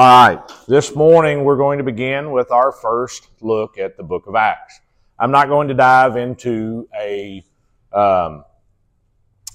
All right, this morning we're going to begin with our first look at the book of Acts. I'm not going to dive into a um,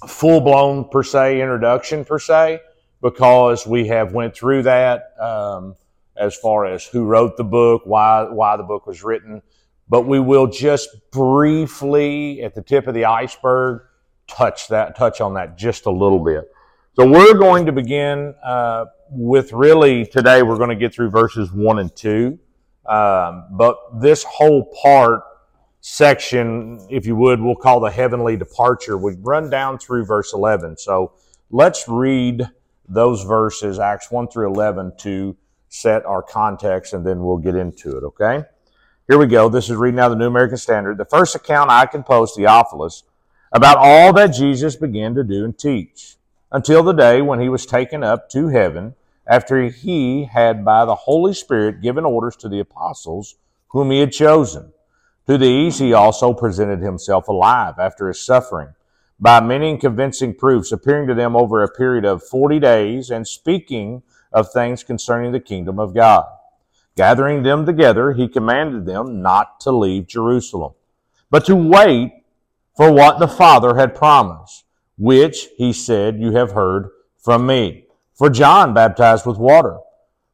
full blown per se introduction per se because we have went through that um, as far as who wrote the book, why why the book was written. But we will just briefly, at the tip of the iceberg, touch that touch on that just a little bit. So we're going to begin uh, with really today. We're going to get through verses one and two, um, but this whole part section, if you would, we'll call the heavenly departure. We run down through verse eleven. So let's read those verses, Acts one through eleven, to set our context, and then we'll get into it. Okay. Here we go. This is reading out the New American Standard. The first account I can post, Theophilus, about all that Jesus began to do and teach until the day when he was taken up to heaven, after he had by the Holy Spirit given orders to the apostles whom he had chosen. To these he also presented himself alive after his suffering, by many and convincing proofs, appearing to them over a period of forty days, and speaking of things concerning the kingdom of God. Gathering them together, he commanded them not to leave Jerusalem, but to wait for what the Father had promised which he said you have heard from me. For John baptized with water,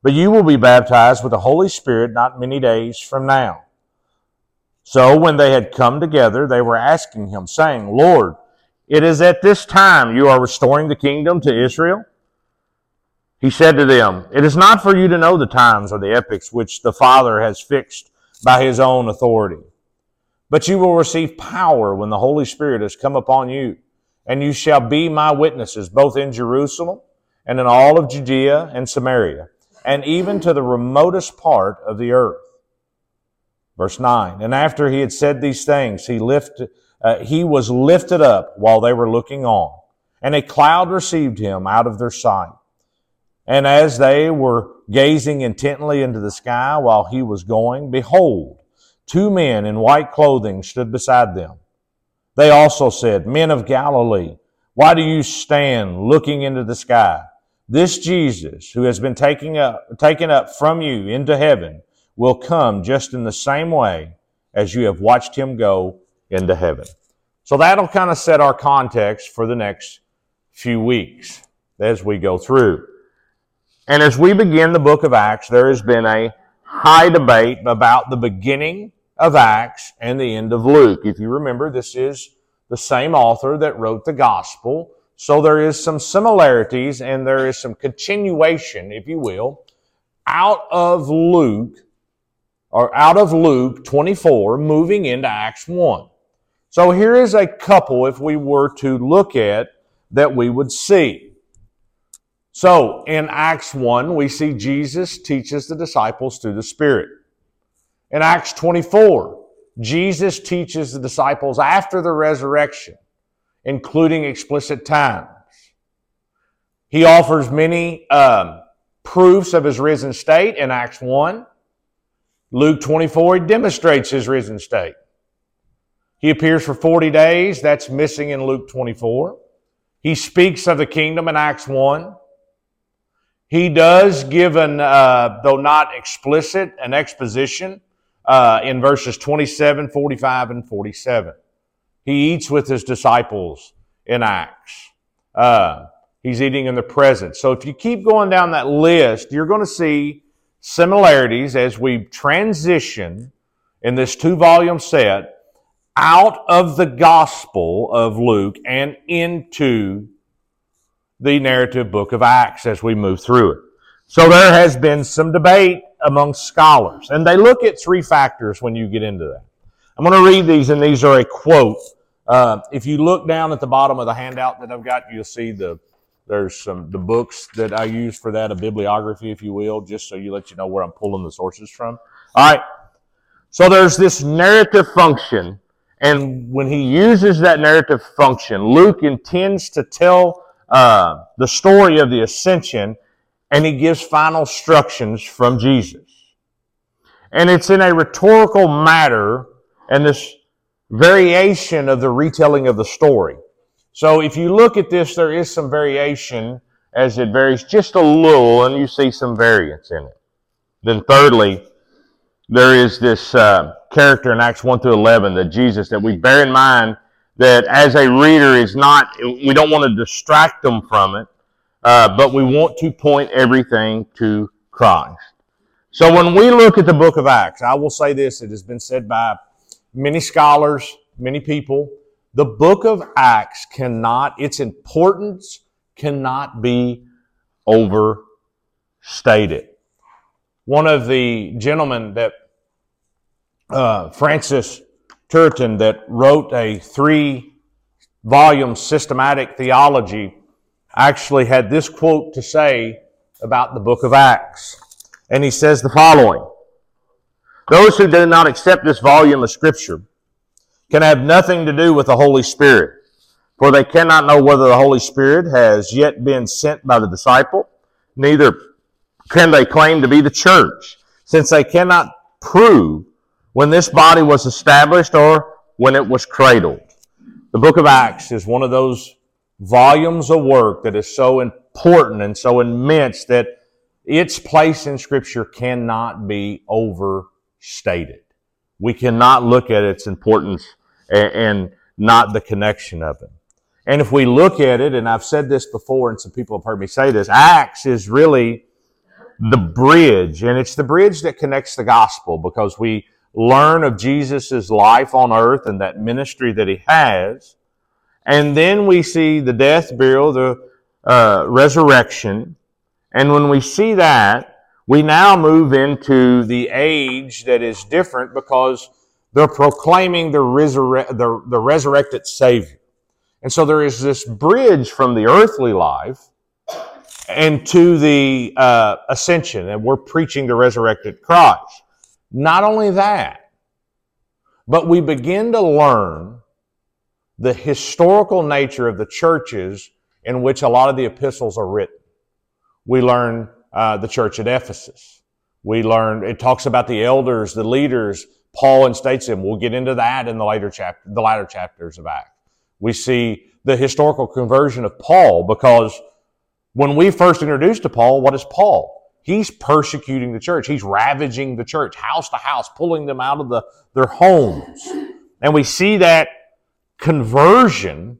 but you will be baptized with the Holy Spirit not many days from now. So when they had come together, they were asking him, saying, Lord, it is at this time you are restoring the kingdom to Israel? He said to them, It is not for you to know the times or the epochs which the Father has fixed by his own authority. But you will receive power when the Holy Spirit has come upon you and you shall be my witnesses both in Jerusalem and in all of Judea and Samaria, and even to the remotest part of the earth. Verse 9. And after he had said these things, he lifted, uh, he was lifted up while they were looking on, and a cloud received him out of their sight. And as they were gazing intently into the sky while he was going, behold, two men in white clothing stood beside them. They also said, Men of Galilee, why do you stand looking into the sky? This Jesus, who has been taken up, taken up from you into heaven, will come just in the same way as you have watched him go into heaven. So that'll kind of set our context for the next few weeks as we go through. And as we begin the book of Acts, there has been a high debate about the beginning of Acts and the end of Luke. If you remember, this is the same author that wrote the gospel. So there is some similarities and there is some continuation, if you will, out of Luke or out of Luke 24 moving into Acts 1. So here is a couple if we were to look at that we would see. So in Acts 1, we see Jesus teaches the disciples through the Spirit. In Acts 24, Jesus teaches the disciples after the resurrection, including explicit times. He offers many um, proofs of his risen state in Acts 1. Luke 24, he demonstrates his risen state. He appears for 40 days. That's missing in Luke 24. He speaks of the kingdom in Acts 1. He does give an, uh, though not explicit, an exposition uh, in verses 27, 45, and 47. He eats with his disciples in Acts. Uh, he's eating in the presence. So if you keep going down that list, you're going to see similarities as we transition in this two volume set out of the gospel of Luke and into the narrative book of Acts as we move through it. So there has been some debate among scholars. And they look at three factors when you get into that. I'm going to read these, and these are a quote. Uh, if you look down at the bottom of the handout that I've got, you'll see the there's some the books that I use for that, a bibliography, if you will, just so you let you know where I'm pulling the sources from. All right. So there's this narrative function, and when he uses that narrative function, Luke intends to tell uh, the story of the ascension and he gives final instructions from Jesus. And it's in a rhetorical matter and this variation of the retelling of the story. So if you look at this, there is some variation as it varies just a little, and you see some variance in it. Then, thirdly, there is this uh, character in Acts 1 through 11 that Jesus, that we bear in mind that as a reader is not, we don't want to distract them from it, uh, but we want to point everything to Christ. So when we look at the book of Acts, I will say this, it has been said by many scholars, many people, the book of Acts cannot, its importance cannot be overstated. One of the gentlemen that, uh, Francis Turretin, that wrote a three volume systematic theology, actually had this quote to say about the book of Acts. And he says the following Those who do not accept this volume of Scripture can have nothing to do with the Holy Spirit, for they cannot know whether the Holy Spirit has yet been sent by the disciple, neither can they claim to be the church, since they cannot prove when this body was established or when it was cradled. The book of Acts is one of those volumes of work that is so important and so immense that its place in Scripture cannot be overstated. We cannot look at its importance and, and not the connection of it. And if we look at it, and I've said this before, and some people have heard me say this, Acts is really the bridge, and it's the bridge that connects the gospel because we learn of Jesus' life on earth and that ministry that he has. And then we see the death, burial, the uh, resurrection. And when we see that, we now move into the age that is different because they're proclaiming the, resurre- the, the resurrected Savior. And so there is this bridge from the earthly life and to the uh, ascension, and we're preaching the resurrected Christ. Not only that, but we begin to learn the historical nature of the churches in which a lot of the epistles are written. We learn uh, the church at Ephesus. We learn, it talks about the elders, the leaders, Paul instates them. We'll get into that in the later chapter, the latter chapters of Acts. We see the historical conversion of Paul because when we first introduced to Paul, what is Paul? He's persecuting the church. He's ravaging the church, house to house, pulling them out of the, their homes. And we see that conversion.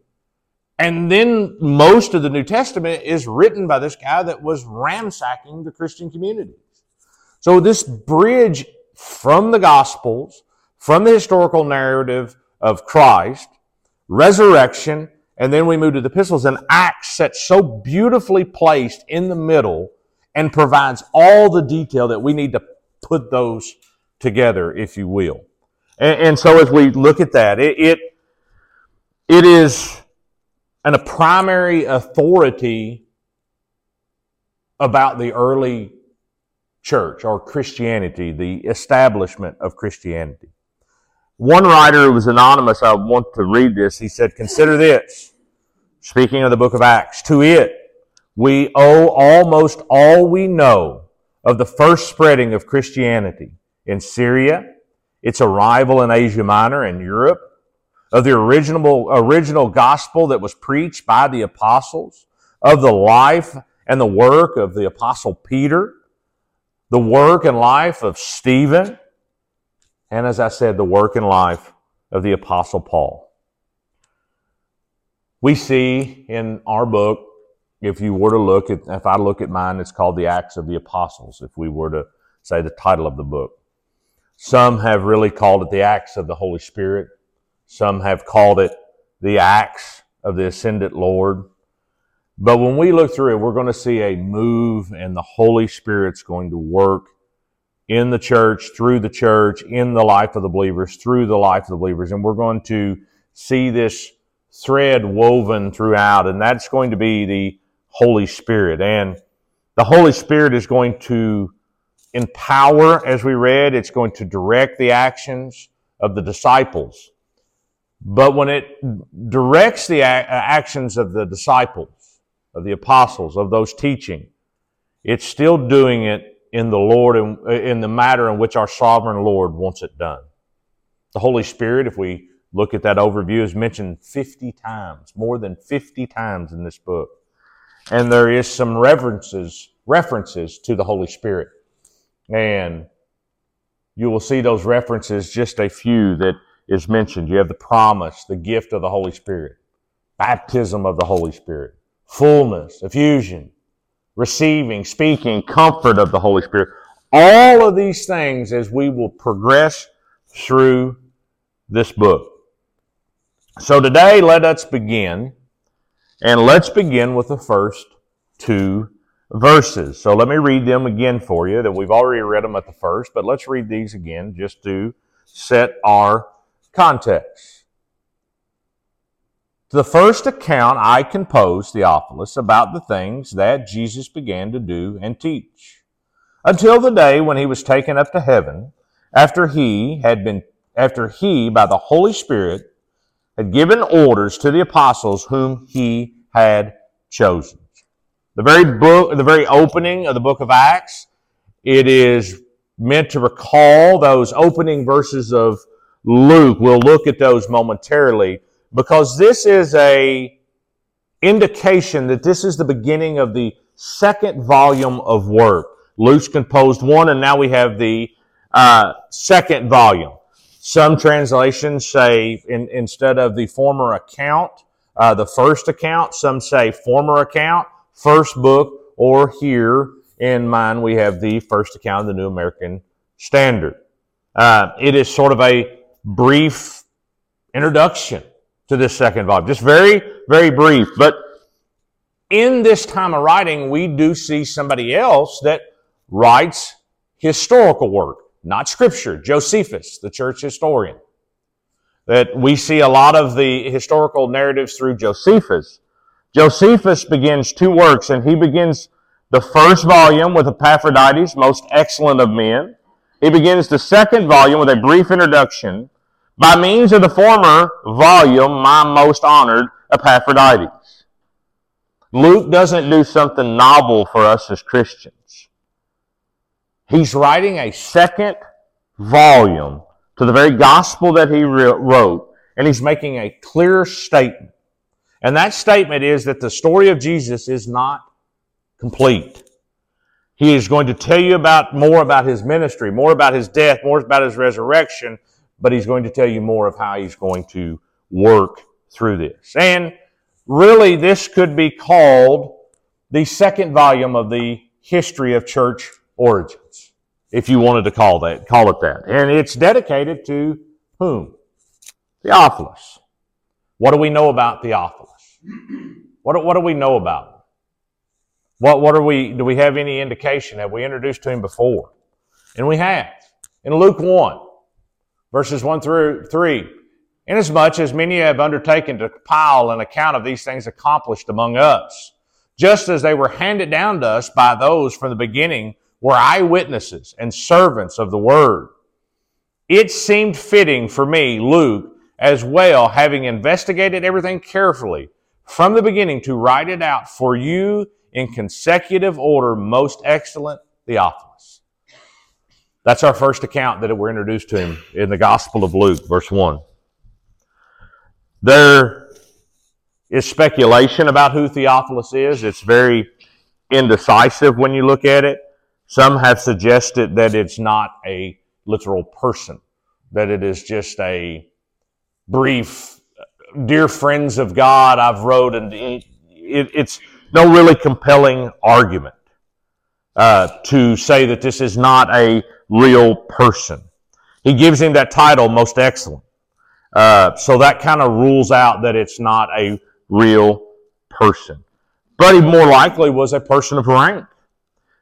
And then most of the New Testament is written by this guy that was ransacking the Christian communities. So this bridge from the Gospels, from the historical narrative of Christ, resurrection, and then we move to the epistles, and Acts set so beautifully placed in the middle and provides all the detail that we need to put those together, if you will. And, and so as we look at that, it, it, it is an, a primary authority about the early church or Christianity, the establishment of Christianity. One writer who was anonymous, I want to read this. He said, Consider this, speaking of the book of Acts, to it we owe almost all we know of the first spreading of Christianity in Syria, its arrival in Asia Minor and Europe, of the original, original gospel that was preached by the apostles, of the life and the work of the apostle Peter, the work and life of Stephen, and as I said, the work and life of the Apostle Paul. We see in our book, if you were to look at, if I look at mine, it's called the Acts of the Apostles, if we were to say the title of the book. Some have really called it the Acts of the Holy Spirit. Some have called it the Acts of the Ascended Lord. But when we look through it, we're going to see a move and the Holy Spirit's going to work in the church, through the church, in the life of the believers, through the life of the believers. And we're going to see this thread woven throughout, and that's going to be the Holy Spirit. And the Holy Spirit is going to empower, as we read, it's going to direct the actions of the disciples. But when it directs the uh, actions of the disciples, of the apostles, of those teaching. It's still doing it in the Lord and uh, in the matter in which our sovereign Lord wants it done. The Holy Spirit, if we look at that overview, is mentioned 50 times, more than 50 times in this book. and there is some references references to the Holy Spirit. And you will see those references, just a few that is mentioned. You have the promise, the gift of the Holy Spirit, baptism of the Holy Spirit, fullness, effusion, receiving, speaking, comfort of the Holy Spirit. All of these things as we will progress through this book. So today, let us begin, and let's begin with the first two verses. So let me read them again for you. That we've already read them at the first, but let's read these again just to set our context. The first account I compose, Theophilus, about the things that Jesus began to do and teach, until the day when he was taken up to heaven, after he had been, after he, by the Holy Spirit, had given orders to the apostles whom he had chosen. The very book, the very opening of the book of Acts, it is meant to recall those opening verses of Luke. We'll look at those momentarily because this is a indication that this is the beginning of the second volume of work. Luke's composed one, and now we have the uh, second volume. Some translations say in, instead of the former account, uh, the first account. Some say former account first book, or here in mine we have the first account of the New American Standard. Uh, it is sort of a brief introduction to this second volume, just very, very brief. But in this time of writing, we do see somebody else that writes historical work, not scripture. Josephus, the church historian. That we see a lot of the historical narratives through Josephus. Josephus begins two works, and he begins the first volume with Epaphroditus, most excellent of men. He begins the second volume with a brief introduction. By means of the former volume, my most honored Epaphroditus. Luke doesn't do something novel for us as Christians. He's writing a second volume to the very gospel that he wrote, and he's making a clear statement and that statement is that the story of Jesus is not complete. He is going to tell you about more about his ministry, more about his death, more about his resurrection, but he's going to tell you more of how he's going to work through this. And really, this could be called the second volume of the history of church origins, if you wanted to call that, call it that. And it's dedicated to whom? Theophilus. What do we know about Theophilus? What, what do we know about him? What, what are we, do we have any indication? Have we introduced to him before? And we have. In Luke 1, verses 1 through 3, inasmuch as many have undertaken to compile an account of these things accomplished among us, just as they were handed down to us by those from the beginning were eyewitnesses and servants of the word. It seemed fitting for me, Luke, as well, having investigated everything carefully, from the beginning to write it out for you in consecutive order, most excellent Theophilus. That's our first account that we're introduced to him in the Gospel of Luke, verse 1. There is speculation about who Theophilus is. It's very indecisive when you look at it. Some have suggested that it's not a literal person, that it is just a brief dear friends of God, I've wrote, and it, it's no really compelling argument uh, to say that this is not a real person. He gives him that title, most excellent. Uh, so that kind of rules out that it's not a real person. But he more likely was a person of rank.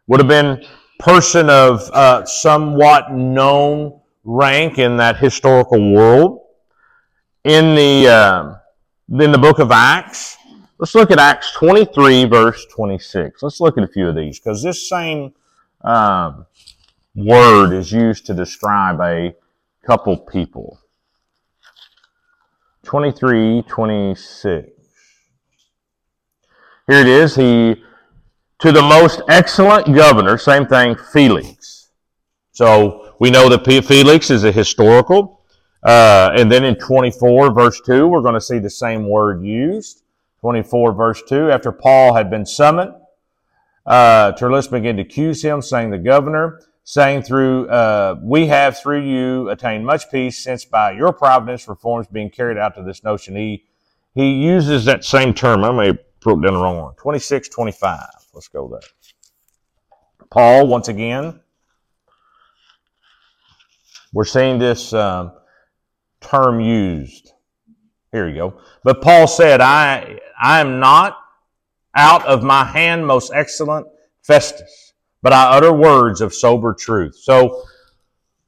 Would have been person of uh, somewhat known rank in that historical world in the uh, in the book of Acts. Let's look at Acts 23, verse 26. Let's look at a few of these because this same um, word is used to describe a couple people. 23, 26. Here it is. He, to the most excellent governor, same thing, Felix. So we know that Felix is a historical uh, and then in 24, verse 2, we're going to see the same word used. 24, verse 2. After Paul had been summoned, uh, began to accuse him, saying, The governor, saying, through uh, We have through you attained much peace, since by your providence reforms being carried out to this notion. He, he uses that same term. I may have put down the wrong one. 26, 25. Let's go there. Paul, once again, we're seeing this um, term used. Here you go. But Paul said, I, I am not out of my hand, most excellent Festus, but I utter words of sober truth. So,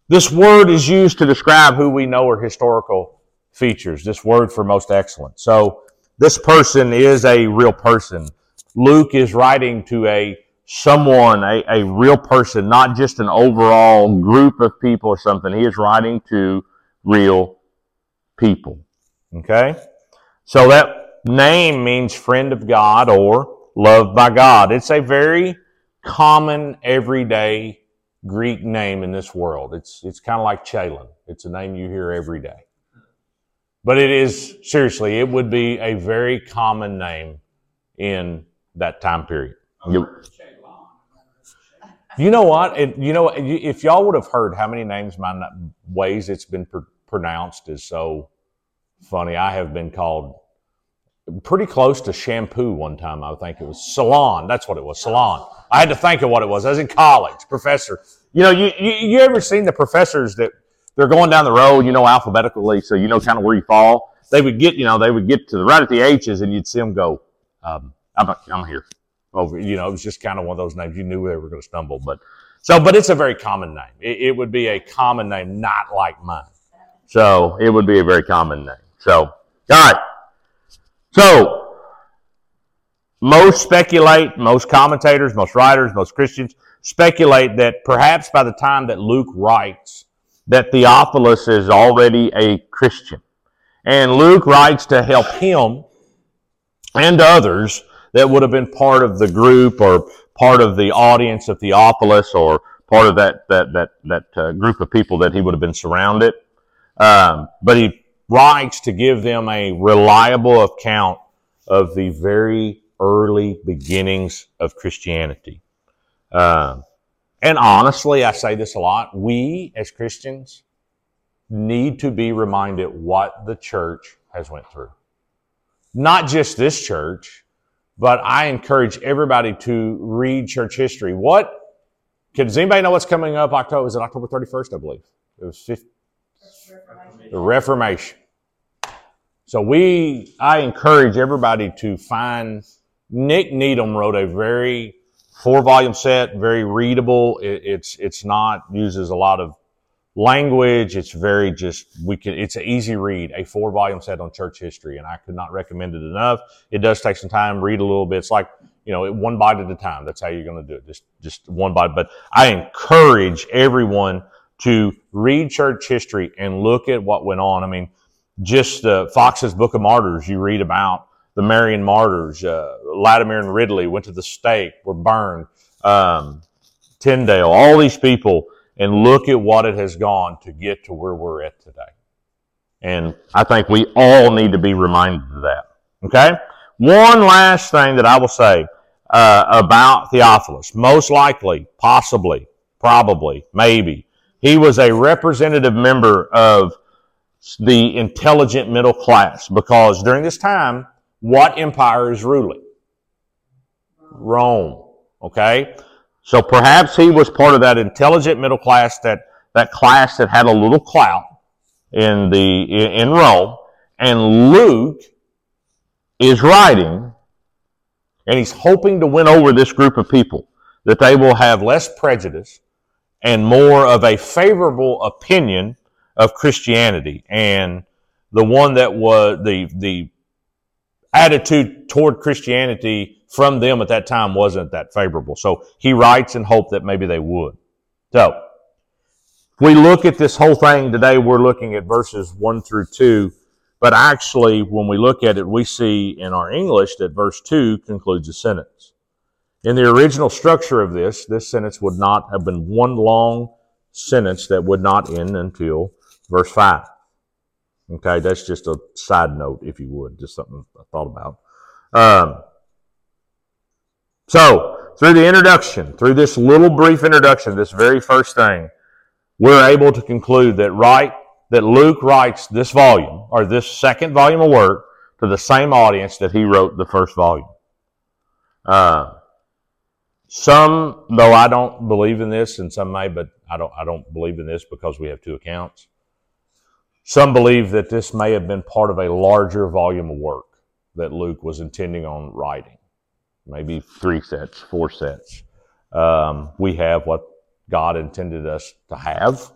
this word is used to describe who we know are historical features. This word for most excellent. So, this person is a real person. Luke is writing to a someone, a, a real person, not just an overall group of people or something. He is writing to real people. Okay? So that name means friend of God or loved by God. It's a very common, everyday Greek name in this world. It's, it's kind of like Chalon. It's a name you hear every day. But it is, seriously, it would be a very common name in that time period. You know what? It, you know, what if y'all would have heard how many names, my ways it's been pr- pronounced is so funny. I have been called pretty close to shampoo one time. I think it was salon. That's what it was. Salon. I had to think of what it was. I was in college, professor. You know, you, you, you ever seen the professors that they're going down the road, you know, alphabetically, so you know kind of where you fall. They would get, you know, they would get to the right at the H's and you'd see them go, um, I'm, I'm here over, you know, it was just kind of one of those names. You knew they were going to stumble, but so, but it's a very common name. It, it, would be a common name, not like mine. So it would be a very common name. So, all right. So, most speculate, most commentators, most writers, most Christians speculate that perhaps by the time that Luke writes, that Theophilus is already a Christian. And Luke writes to help him and others that would have been part of the group or part of the audience of Theophilus or part of that that that that uh, group of people that he would have been surrounded. Um, but he writes to give them a reliable account of the very early beginnings of Christianity. Um, and honestly, I say this a lot. We as Christians need to be reminded what the church has went through. Not just this church, but I encourage everybody to read church history. What does anybody know what's coming up? October is it October 31st, I believe. It was 50, the Reformation. So we, I encourage everybody to find. Nick Needham wrote a very four volume set, very readable. It, it's it's not uses a lot of language. It's very just, we can, it's an easy read, a four volume set on church history, and I could not recommend it enough. It does take some time, read a little bit. It's like, you know, one bite at a time. That's how you're going to do it. Just, just one bite. But I encourage everyone to read church history and look at what went on. I mean, just uh, Fox's Book of Martyrs, you read about the Marian martyrs. Uh, Latimer and Ridley went to the stake, were burned. Um, Tyndale, all these people and look at what it has gone to get to where we're at today. And I think we all need to be reminded of that. Okay? One last thing that I will say uh, about Theophilus. Most likely, possibly, probably, maybe, he was a representative member of the intelligent middle class because during this time, what empire is ruling? Rome. Okay? So perhaps he was part of that intelligent middle class, that, that class that had a little clout in the, in Rome. And Luke is writing, and he's hoping to win over this group of people, that they will have less prejudice and more of a favorable opinion of Christianity. And the one that was the, the attitude toward Christianity from them at that time wasn't that favorable. So he writes in hope that maybe they would. So, we look at this whole thing today, we're looking at verses 1 through 2. But actually, when we look at it, we see in our English that verse 2 concludes a sentence. In the original structure of this, this sentence would not have been one long sentence that would not end until verse 5. Okay, that's just a side note, if you would, just something I thought about. Um, so, through the introduction, through this little brief introduction, this very first thing, we're able to conclude that right that Luke writes this volume or this second volume of work to the same audience that he wrote the first volume. Uh, some, though I don't believe in this, and some may, but I don't, I don't believe in this because we have two accounts. Some believe that this may have been part of a larger volume of work that Luke was intending on writing. Maybe three sets, four sets. Um, we have what God intended us to have,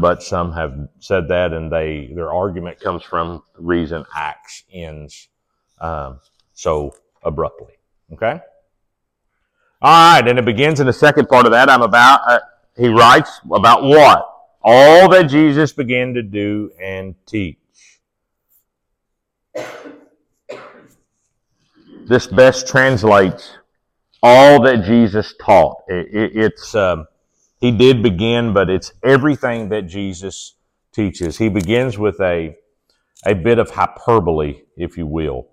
but some have said that, and they their argument comes from the reason Acts ends um, so abruptly. Okay. All right, and it begins in the second part of that. I'm about. Uh, he writes about what all that Jesus began to do and teach. This best translates all that Jesus taught. It, it, it's um, he did begin, but it's everything that Jesus teaches. He begins with a a bit of hyperbole, if you will,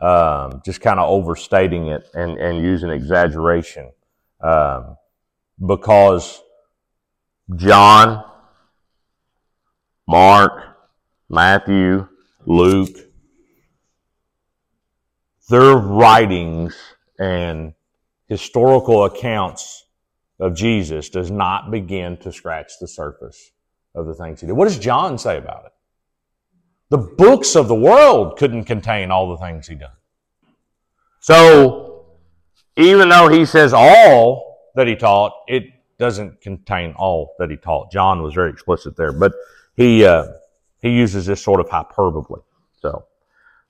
um, just kind of overstating it and, and using exaggeration, um, because John Mark, Matthew, Luke, their writings and historical accounts of Jesus does not begin to scratch the surface of the things he did. What does John say about it? The books of the world couldn't contain all the things he done. So, even though he says all that he taught, it doesn't contain all that he taught. John was very explicit there. But he uh, he uses this sort of hyperbole. So,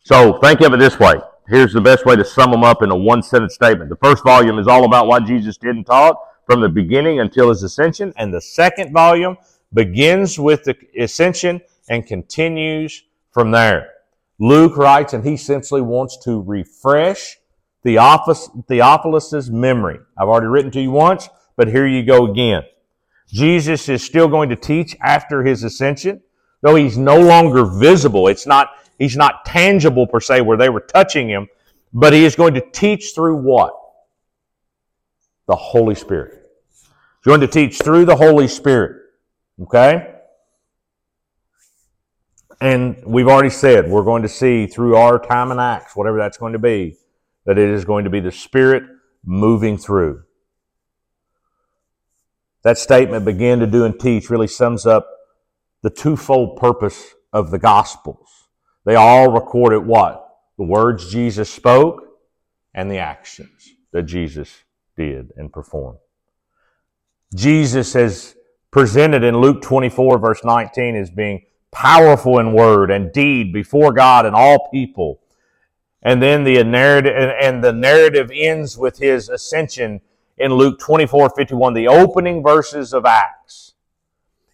so think of it this way. Here's the best way to sum them up in a one sentence statement. The first volume is all about what Jesus did and taught from the beginning until his ascension, and the second volume begins with the ascension and continues from there. Luke writes, and he essentially wants to refresh Theophilus' memory. I've already written to you once, but here you go again. Jesus is still going to teach after his ascension, though he's no longer visible. It's not, he's not tangible per se where they were touching him, but he is going to teach through what? The Holy Spirit. He's going to teach through the Holy Spirit. Okay? And we've already said we're going to see through our time and acts, whatever that's going to be, that it is going to be the Spirit moving through. That statement, begin to do and teach, really sums up the twofold purpose of the Gospels. They all recorded what? The words Jesus spoke and the actions that Jesus did and performed. Jesus is presented in Luke 24, verse 19, as being powerful in word and deed before God and all people. And then the narrative, and the narrative ends with his ascension in Luke 24 51, the opening verses of Acts.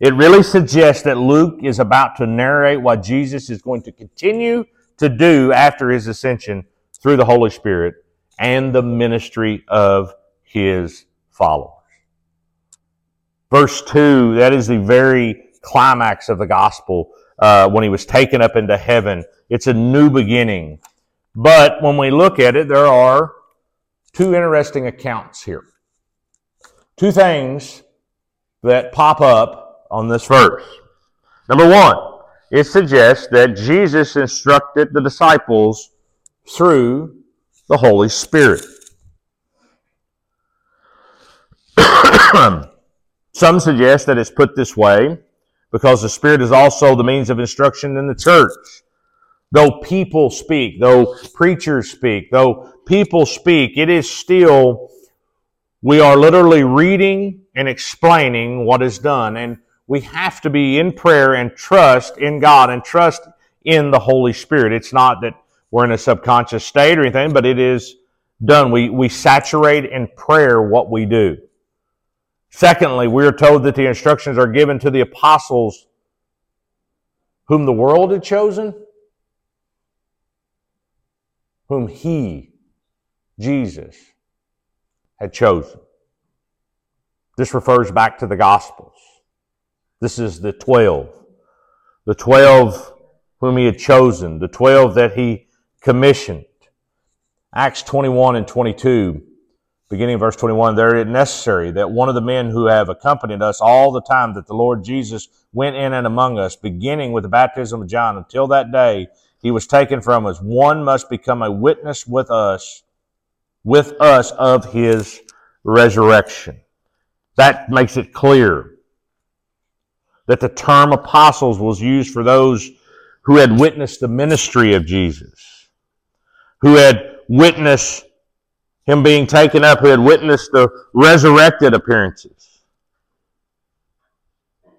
It really suggests that Luke is about to narrate what Jesus is going to continue to do after his ascension through the Holy Spirit and the ministry of his followers. Verse 2, that is the very climax of the gospel uh, when he was taken up into heaven. It's a new beginning. But when we look at it, there are two interesting accounts here. Two things that pop up on this verse. Number one, it suggests that Jesus instructed the disciples through the Holy Spirit. Some suggest that it's put this way because the Spirit is also the means of instruction in the church. Though people speak, though preachers speak, though people speak, it is still we are literally reading and explaining what is done. And we have to be in prayer and trust in God and trust in the Holy Spirit. It's not that we're in a subconscious state or anything, but it is done. We, we saturate in prayer what we do. Secondly, we are told that the instructions are given to the apostles whom the world had chosen, whom He, Jesus, had chosen. This refers back to the Gospels. This is the twelve. The twelve whom he had chosen, the twelve that he commissioned. Acts 21 and 22, beginning of verse 21, there it necessary that one of the men who have accompanied us all the time that the Lord Jesus went in and among us, beginning with the baptism of John until that day he was taken from us, one must become a witness with us, with us of his resurrection. That makes it clear that the term apostles was used for those who had witnessed the ministry of Jesus, who had witnessed him being taken up, who had witnessed the resurrected appearances.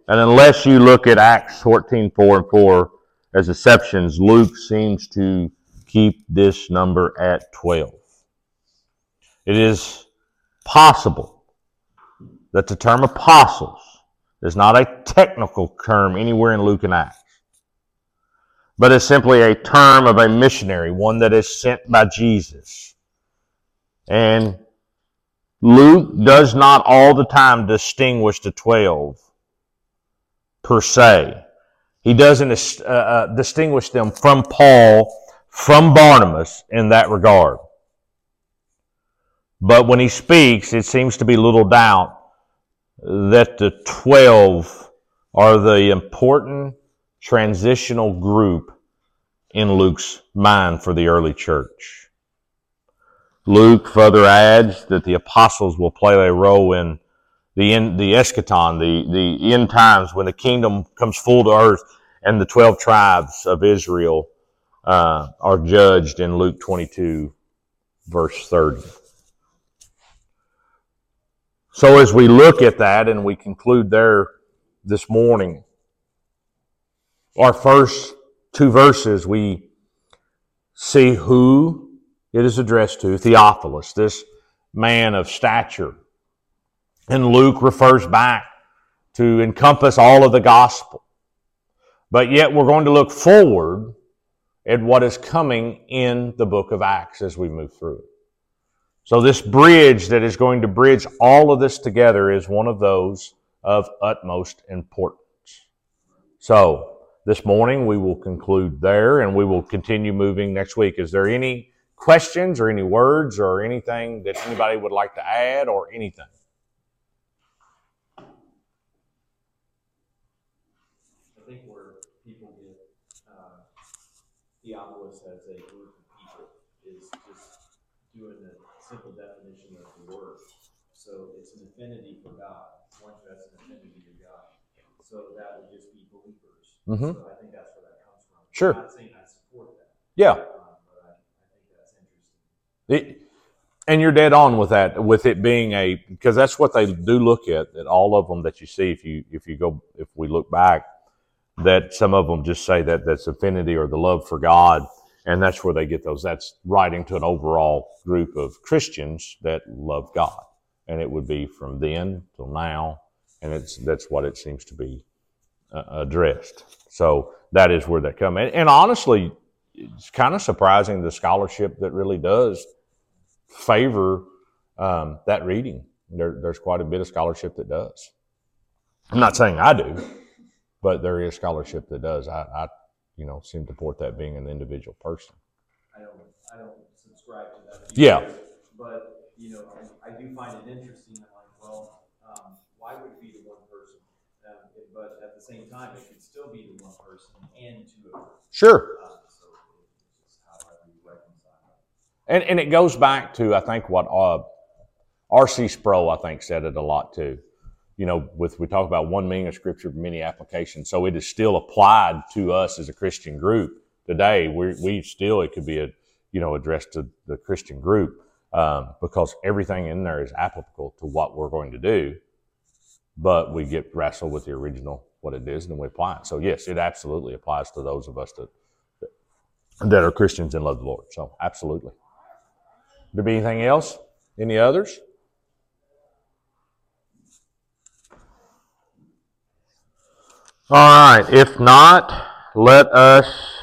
And unless you look at Acts 14, 4 and 4 as exceptions, Luke seems to keep this number at 12. It is possible that the term apostles is not a technical term anywhere in Luke and Acts, but is simply a term of a missionary, one that is sent by Jesus. And Luke does not all the time distinguish the 12 per se. He doesn't uh, uh, distinguish them from Paul, from Barnabas in that regard. But when he speaks, it seems to be little doubt that the 12 are the important transitional group in Luke's mind for the early church. Luke further adds that the apostles will play a role in the the eschaton, the, the end times when the kingdom comes full to earth and the 12 tribes of Israel uh, are judged in Luke 22 verse 30. So as we look at that and we conclude there this morning, our first two verses, we see who it is addressed to, Theophilus, this man of stature. And Luke refers back to encompass all of the gospel. But yet we're going to look forward at what is coming in the book of Acts as we move through it. So this bridge that is going to bridge all of this together is one of those of utmost importance. So this morning we will conclude there and we will continue moving next week. Is there any questions or any words or anything that anybody would like to add or anything? I think where people get uh, Theophilus as a group of people is just doing the simple definition of the word. So it's an affinity for God, one has an affinity to God. So that would just be believers. Mhm. So I think that's where that comes from. Sure. I'm not saying I support that, Yeah. um, but I, I think that's interesting. It, and you're dead on with that, with it being a because that's what they do look at. That all of them that you see, if you if you go if we look back, that some of them just say that that's affinity or the love for God, and that's where they get those. That's writing to an overall group of Christians that love God, and it would be from then till now, and it's that's what it seems to be uh, addressed. So that is where that come. And, and honestly, it's kind of surprising the scholarship that really does favor um, that reading. There, there's quite a bit of scholarship that does. I'm not saying I do, but there is scholarship that does. I, I you know, seem to support that being an individual person. I don't, I don't subscribe to that. Yeah. either, But, you know, I, I do find it interesting, I'm like, well, um, why would it be to one person? Um, it- but at the same time, it could still be to one person and to a group. Sure. Uh, so it's just how I would reconcile. And, and it goes back to, I think, what uh, R.C. Sproul, I think, said it a lot too. You know, with we talk about one meaning of Scripture, many applications. So it is still applied to us as a Christian group today. We we still it could be a you know addressed to the Christian group um, because everything in there is applicable to what we're going to do. But we get wrestled with the original what it is, and then we apply it. So yes, it absolutely applies to those of us that that are Christians and love the Lord. So absolutely. There be anything else? Any others? All right. If not, let us